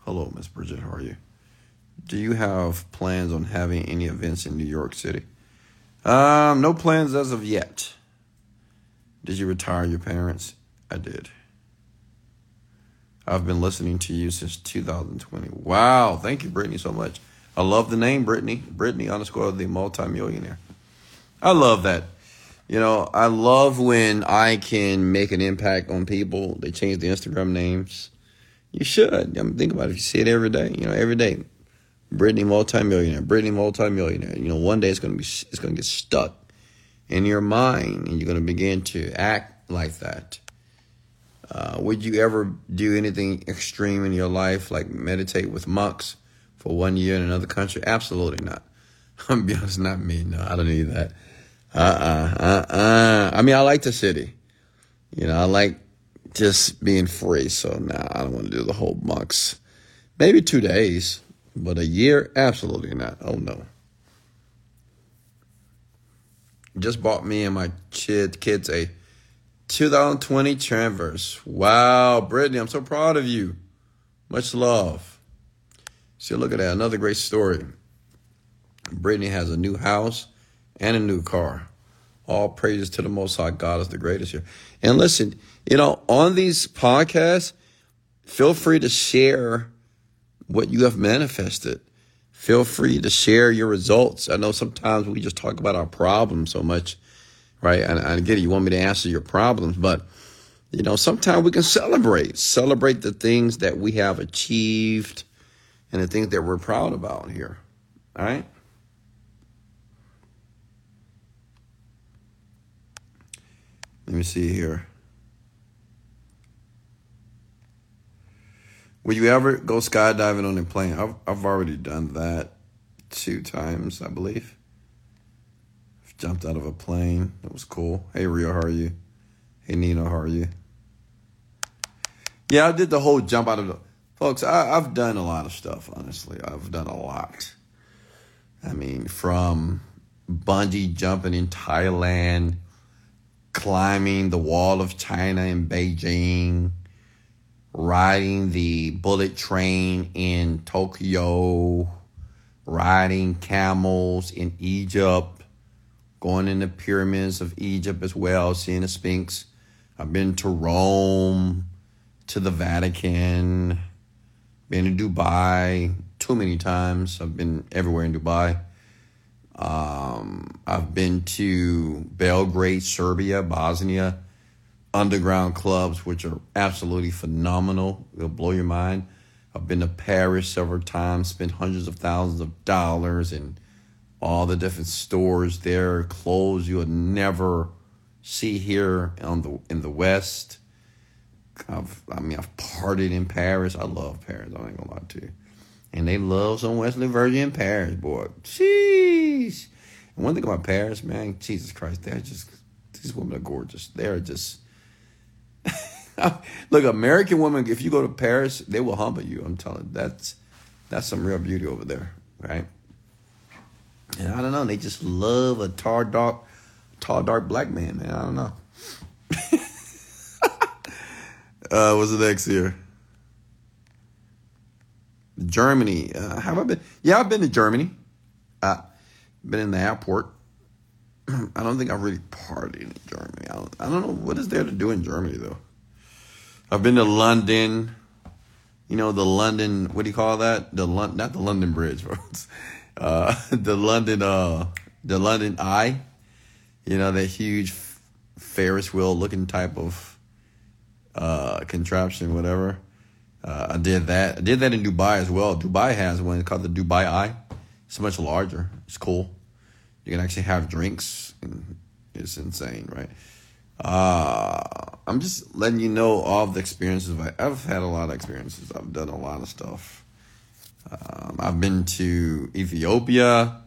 [SPEAKER 1] Hello, Miss Bridget. How are you? Do you have plans on having any events in New York City? Um, no plans as of yet. Did you retire your parents? I did. I've been listening to you since 2020. Wow. Thank you, Brittany, so much. I love the name Brittany. Brittany underscore the multimillionaire. I love that. You know, I love when I can make an impact on people. They change the Instagram names. You should. I mean, think about it. If you see it every day, you know, every day. Brittany multimillionaire, Brittany multimillionaire. You know, one day it's gonna be it's gonna get stuck in your mind, and you're gonna begin to act like that. Uh, would you ever do anything extreme in your life, like meditate with monks for one year in another country? Absolutely not. I'm be honest, not me. No, I don't need that. Uh uh uh uh. I mean, I like the city. You know, I like just being free. So now I don't want to do the whole monks. Maybe two days, but a year, absolutely not. Oh no. Just bought me and my kid kids a 2020 Traverse. Wow, Brittany, I'm so proud of you. Much love. See, look at that. Another great story. Brittany has a new house and a new car. All praises to the Most High. God is the greatest here. And listen, you know, on these podcasts, feel free to share what you have manifested. Feel free to share your results. I know sometimes we just talk about our problems so much, right? And get it, you want me to answer your problems, but you know, sometimes we can celebrate, celebrate the things that we have achieved and the things that we're proud about here. All right? Let me see here. Will you ever go skydiving on a plane? I've, I've already done that two times, I believe. Jumped out of a plane. That was cool. Hey, Rio, how are you? Hey, Nina, how are you? Yeah, I did the whole jump out of the. Folks, I, I've done a lot of stuff, honestly. I've done a lot. I mean, from bungee jumping in Thailand, climbing the wall of China in Beijing, riding the bullet train in Tokyo, riding camels in Egypt, going in the pyramids of Egypt as well, seeing the Sphinx. I've been to Rome, to the Vatican, been to Dubai too many times. I've been everywhere in Dubai. Um, I've been to Belgrade, Serbia, Bosnia, underground clubs, which are absolutely phenomenal. They'll blow your mind. I've been to Paris several times, spent hundreds of thousands of dollars in all the different stores there, clothes you would never see here on the in the West. I've, I mean, I've partied in Paris. I love Paris. I ain't gonna lie to you. And they love some Wesley Virgin Paris, boy. Jeez. And one thing about Paris, man, Jesus Christ, they're just these women are gorgeous. They're just look, American women. If you go to Paris, they will humble you. I'm telling you, that's that's some real beauty over there, right? And I don't know, they just love a tall, dark, tall, dark black man, man. I don't know. uh, what's the next here? Germany. Uh, have I been? Yeah, I've been to Germany. Uh, been in the airport. I don't think I've really partied in Germany. I don't, I don't know what is there to do in Germany though. I've been to London. You know the London. What do you call that? The London, not the London Bridge, bro. Uh, the London, uh, the London Eye. You know that huge Ferris wheel looking type of uh, contraption, whatever. Uh, I did that. I did that in Dubai as well. Dubai has one called the Dubai Eye. It's much larger. It's cool. You can actually have drinks. it's insane, right? Uh, I'm just letting you know all the experiences. I've had a lot of experiences. I've done a lot of stuff. Um, I've been to Ethiopia.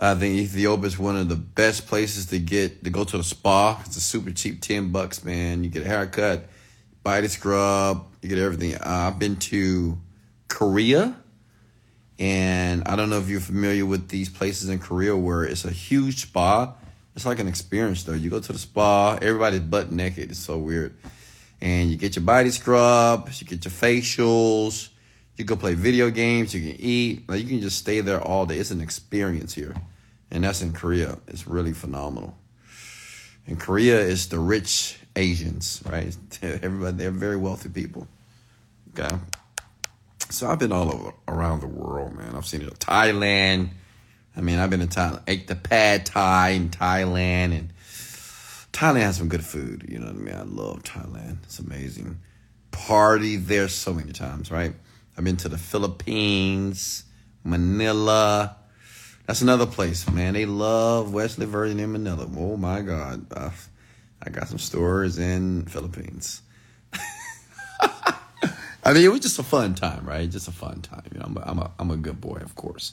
[SPEAKER 1] I think Ethiopia is one of the best places to get to go to the spa. It's a super cheap, ten bucks, man. You get a haircut, body scrub, you get everything. Uh, I've been to Korea, and I don't know if you're familiar with these places in Korea where it's a huge spa. It's like an experience though. You go to the spa, everybody's butt naked. It's so weird, and you get your body scrub, you get your facials you can play video games. You can eat. Like you can just stay there all day. It's an experience here, and that's in Korea. It's really phenomenal. In Korea, it's the rich Asians, right? Everybody, they're very wealthy people. Okay. So I've been all over around the world, man. I've seen it in Thailand. I mean, I've been in Thailand, ate the pad Thai in Thailand, and Thailand has some good food. You know what I mean? I love Thailand. It's amazing. Party there so many times, right? I've been to the Philippines, Manila. That's another place, man. They love Wesley Virgin in Manila. Oh my God. Uh, I got some stores in Philippines. I mean, it was just a fun time, right? Just a fun time. You know, I'm a, I'm a, I'm a good boy, of course.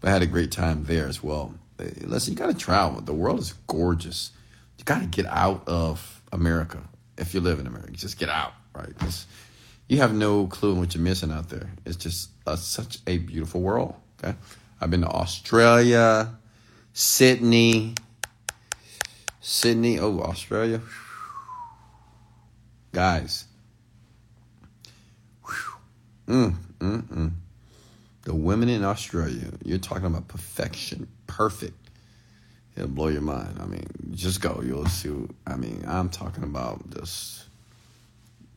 [SPEAKER 1] But I had a great time there as well. Listen, you got to travel. The world is gorgeous. You got to get out of America if you live in America. Just get out, right? Just you have no clue what you're missing out there. It's just a, such a beautiful world. Okay, I've been to Australia, Sydney, Sydney. Oh, Australia, guys. Mm, mm, mm. The women in Australia, you're talking about perfection, perfect. It'll blow your mind. I mean, just go. You'll see. I mean, I'm talking about this.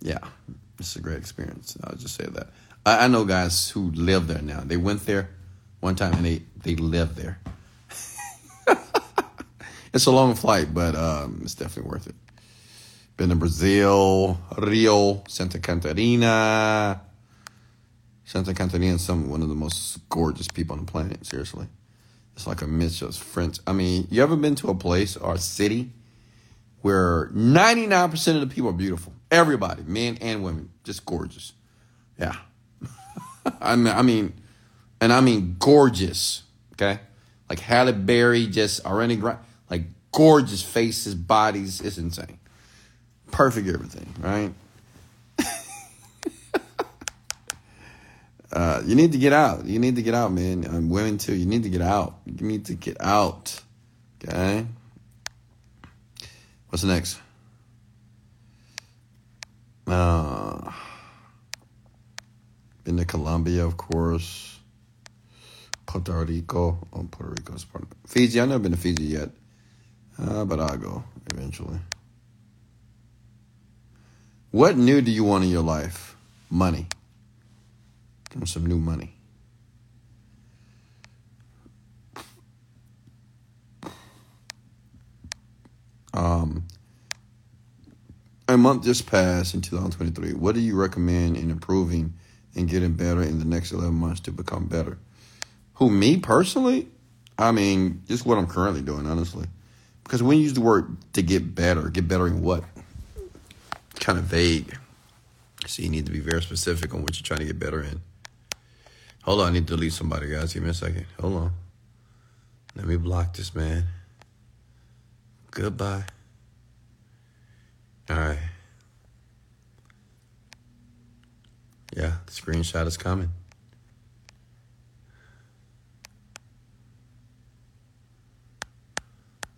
[SPEAKER 1] Yeah, it's a great experience. I'll just say that. I, I know guys who live there now. They went there one time and they they live there. it's a long flight, but um, it's definitely worth it. Been to Brazil, Rio, Santa Catarina. Santa Catarina is some one of the most gorgeous people on the planet. Seriously, it's like a mix of French. I mean, you ever been to a place or a city where ninety nine percent of the people are beautiful? Everybody, men and women, just gorgeous. Yeah. I mean, I mean, and I mean gorgeous. Okay, like Halle Berry, just Ariana Grande, like gorgeous faces, bodies. It's insane. Perfect everything, right? Uh, you need to get out. You need to get out, man. Um, women too. You need to get out. You need to get out. Okay. What's next? Uh, been to Colombia, of course. Puerto Rico. Oh, Puerto Rico is part of Fiji. I've never been to Fiji yet, uh, but I'll go eventually. What new do you want in your life? Money. Some new money. Um, a month just passed in 2023. What do you recommend in improving and getting better in the next 11 months to become better? Who, me personally? I mean, just what I'm currently doing, honestly. Because when you use the word to get better, get better in what? Kind of vague. So you need to be very specific on what you're trying to get better in. Hold on, I need to delete somebody, guys. Give me a second. Hold on. Let me block this man. Goodbye. All right. Yeah, the screenshot is coming.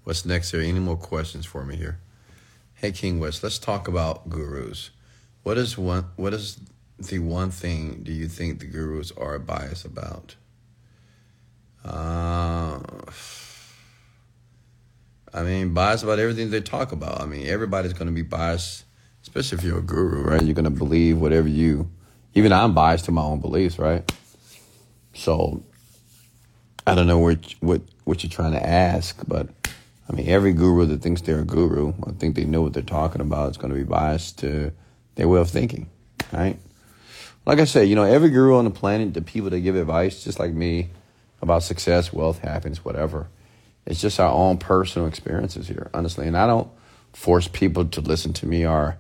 [SPEAKER 1] What's next here? Any more questions for me here? Hey King West, let's talk about gurus. What is one what is the one thing do you think the gurus are biased about? Uh, I mean, biased about everything they talk about. I mean, everybody's going to be biased, especially if you're a guru, right? You're going to believe whatever you. Even I'm biased to my own beliefs, right? So, I don't know what what what you're trying to ask, but I mean, every guru that thinks they're a guru, I think they know what they're talking about, is going to be biased to their way of thinking, right? Like I said, you know, every guru on the planet, the people that give advice, just like me, about success, wealth, happiness, whatever it's just our own personal experiences here, honestly. And I don't force people to listen to me, or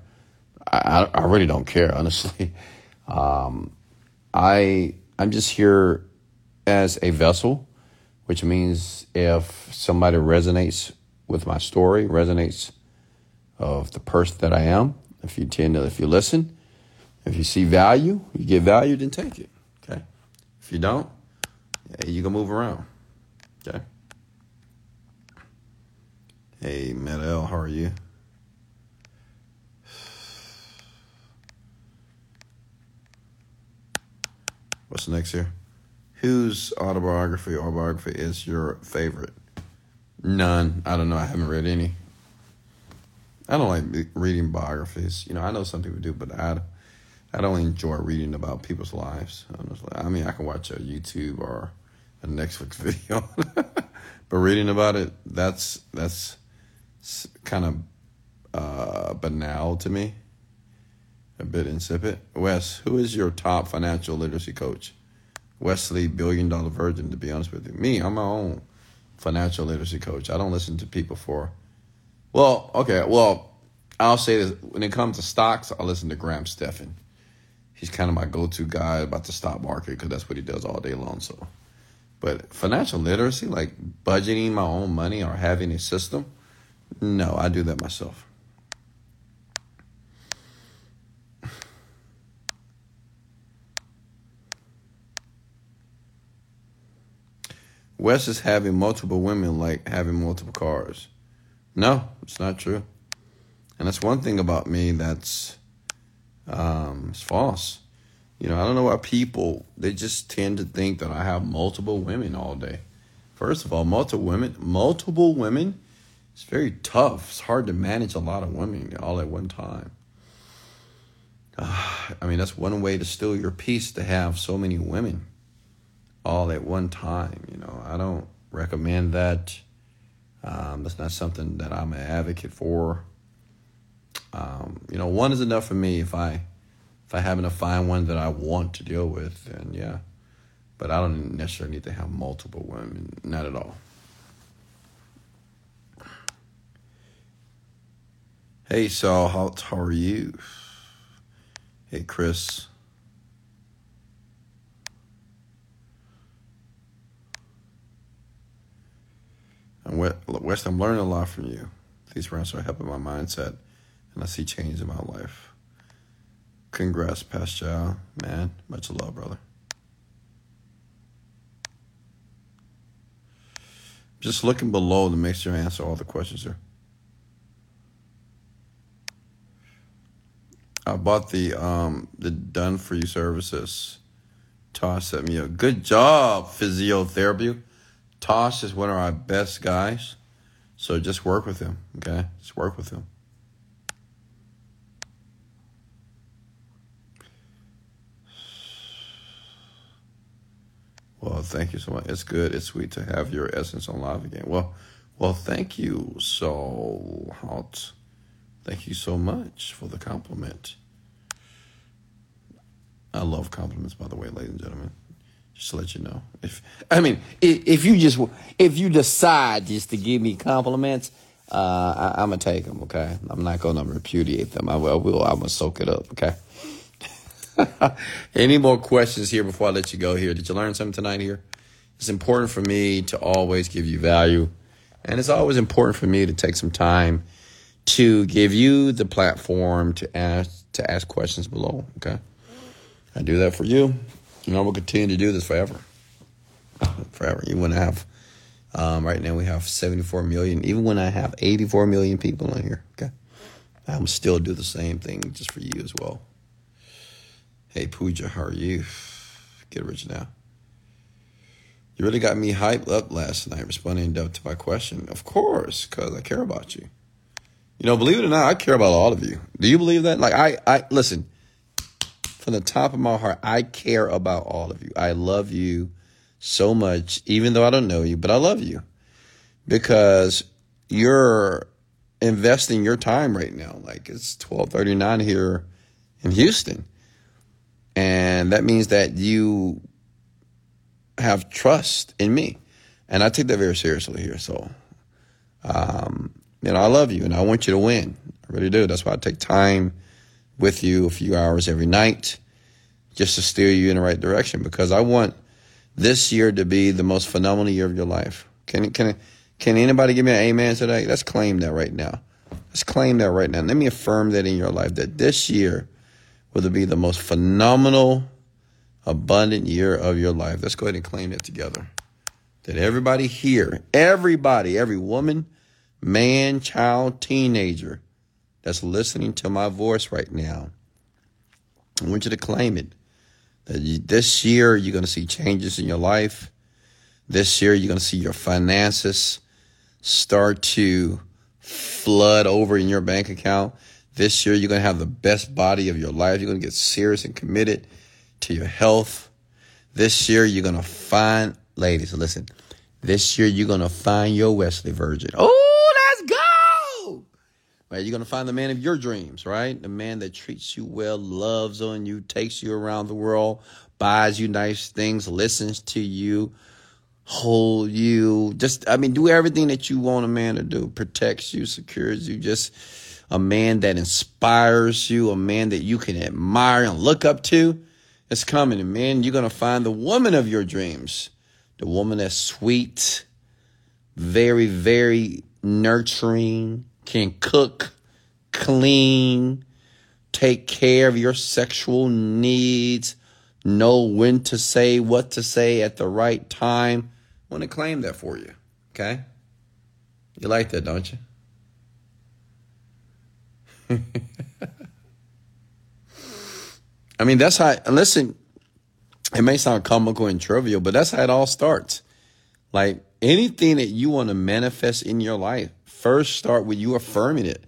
[SPEAKER 1] I, I really don't care, honestly. Um, I I'm just here as a vessel, which means if somebody resonates with my story, resonates of the person that I am, if you tend to, if you listen, if you see value, you get value, then take it. Okay. If you don't, yeah, you can move around. Okay. Hey, Medel, how are you? What's next here? Whose autobiography or biography is your favorite? None. I don't know. I haven't read any. I don't like reading biographies. You know, I know some people do, but I, I don't enjoy reading about people's lives. Honestly, I mean, I can watch a YouTube or a Netflix video, but reading about it, that's that's kind of uh, banal to me, a bit insipid. Wes, who is your top financial literacy coach? Wesley, billion dollar virgin, to be honest with you. Me, I'm my own financial literacy coach. I don't listen to people for, well, okay, well, I'll say this. When it comes to stocks, I listen to Graham Stephan. He's kind of my go to guy about the stock market because that's what he does all day long. So, but financial literacy, like budgeting my own money or having a system, no, I do that myself. Wes is having multiple women like having multiple cars. No, it's not true. And that's one thing about me that's um, it's false. You know, I don't know why people they just tend to think that I have multiple women all day. First of all, multiple women, multiple women it's very tough. It's hard to manage a lot of women all at one time. Uh, I mean, that's one way to steal your peace to have so many women all at one time. You know, I don't recommend that. Um, that's not something that I'm an advocate for. Um, you know, one is enough for me if I if I happen to find one that I want to deal with, then yeah. But I don't necessarily need to have multiple women, not at all. Hey, Saul, how, how are you? Hey, Chris. I'm West, I'm learning a lot from you. These rounds are helping my mindset, and I see change in my life. Congrats, Pascal. Man, much love, brother. Just looking below to make sure I answer all the questions here. I bought the um the done for you services. Tosh set me up. Good job, physiotherapy. Tosh is one of our best guys. So just work with him, okay? Just work with him. Well, thank you so much. It's good. It's sweet to have your essence on live again. Well, well, thank you so hot. Thank you so much for the compliment. I love compliments, by the way, ladies and gentlemen. Just to let you know. If
[SPEAKER 2] I mean, if you just if you decide just to give me compliments, uh, I, am gonna take them. Okay, I'm not gonna repudiate them. I will. I will I'm gonna soak it up. Okay.
[SPEAKER 1] Any more questions here before I let you go here? Did you learn something tonight here? It's important for me to always give you value. And it's always important for me to take some time to give you the platform to ask to ask questions below. Okay. I do that for you. And I will continue to do this forever. Forever. You to have um, right now we have 74 million. Even when I have 84 million people on here, okay, I'm still do the same thing just for you as well. Hey Pooja, how are you? Get rich now. You really got me hyped up last night responding to my question. Of course, because I care about you. You know, believe it or not, I care about all of you. Do you believe that? Like I, I listen, from the top of my heart, I care about all of you. I love you so much, even though I don't know you, but I love you. Because you're investing your time right now. Like it's twelve thirty nine here in Houston and that means that you have trust in me. And I take that very seriously here. So, um, know, I love you and I want you to win. I really do. That's why I take time with you a few hours every night just to steer you in the right direction because I want this year to be the most phenomenal year of your life. Can, can, can anybody give me an amen today? Let's claim that right now. Let's claim that right now. Let me affirm that in your life that this year will be the most phenomenal, abundant year of your life. Let's go ahead and claim that together. That everybody here, everybody, every woman, man, child, teenager that's listening to my voice right now, I want you to claim it. That this year you're going to see changes in your life. This year you're going to see your finances start to flood over in your bank account. This year, you're going to have the best body of your life. You're going to get serious and committed to your health. This year, you're going to find, ladies, listen, this year, you're going to find your Wesley virgin. Oh! Right, you're going to find the man of your dreams, right? The man that treats you well, loves on you, takes you around the world, buys you nice things, listens to you, hold you, just, I mean, do everything that you want a man to do, protects you, secures you, just, a man that inspires you, a man that you can admire and look up to, it's coming. And man, you're going to find the woman of your dreams, the woman that's sweet, very, very nurturing, can cook, clean, take care of your sexual needs, know when to say what to say at the right time. I want to claim that for you. Okay? You like that, don't you? I mean, that's how, listen, it may sound comical and trivial, but that's how it all starts. Like anything that you want to manifest in your life, first start with you affirming it.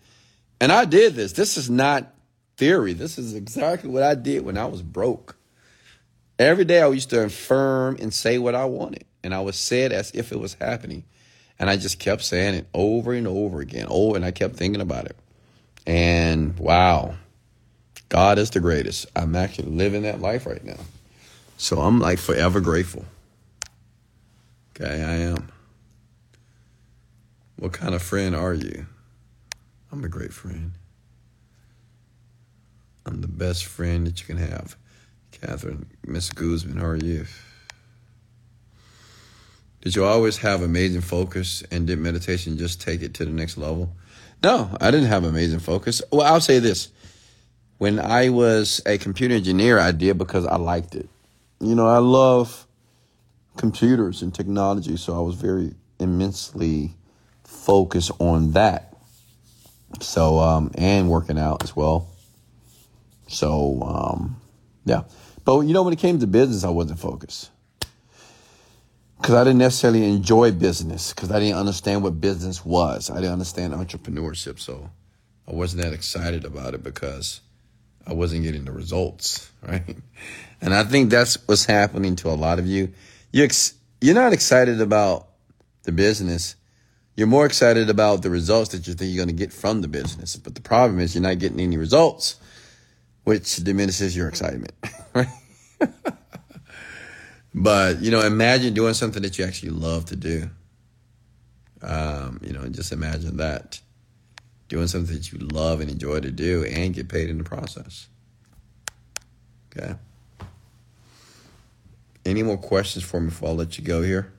[SPEAKER 1] And I did this. This is not theory. This is exactly what I did when I was broke. Every day I used to affirm and say what I wanted. And I would say it as if it was happening. And I just kept saying it over and over again. Oh, and I kept thinking about it. And wow, God is the greatest. I'm actually living that life right now. So I'm like forever grateful. Okay, I am. What kind of friend are you? I'm a great friend. I'm the best friend that you can have. Catherine, Miss Guzman, how are you? Did you always have amazing focus and did meditation just take it to the next level? No, I didn't have amazing focus. Well, I'll say this. When I was a computer engineer, I did because I liked it. You know, I love computers and technology, so I was very
[SPEAKER 2] immensely focused on that. So, um, and working out as well. So, um, yeah. But you know, when it came to business, I wasn't focused because I didn't necessarily enjoy business because I didn't understand what business was. I didn't understand entrepreneurship, so I wasn't that excited about it because I wasn't getting the results, right? And I think that's what's happening to a lot of you. You ex- you're not excited about the business. You're more excited about the results that you think you're going to get from the business. But the problem is you're not getting any results, which diminishes your excitement? But, you know, imagine doing something that you actually love to do. Um, you know, just imagine that. Doing something that you love and enjoy to do and get paid in the process. Okay. Any more questions for me before I let you go here?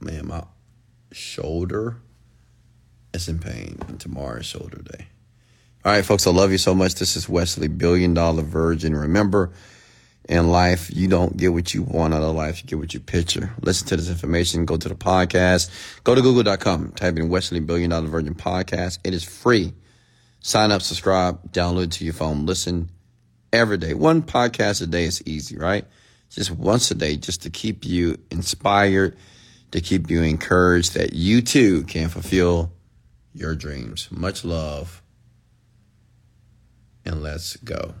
[SPEAKER 2] Man, my shoulder is in pain. And tomorrow's shoulder day. All right, folks, I love you so much. This is Wesley, Million Dollar Virgin. Remember, in life, you don't get what you want out of life, you get what you picture. Listen to this information, go to the podcast, go to google.com, type in Wesley Million Dollar Virgin Podcast. It is free. Sign up, subscribe, download to your phone, listen every day. One podcast a day is easy, right? Just once a day, just to keep you inspired, to keep you encouraged that you too can fulfill your dreams. Much love and let's go.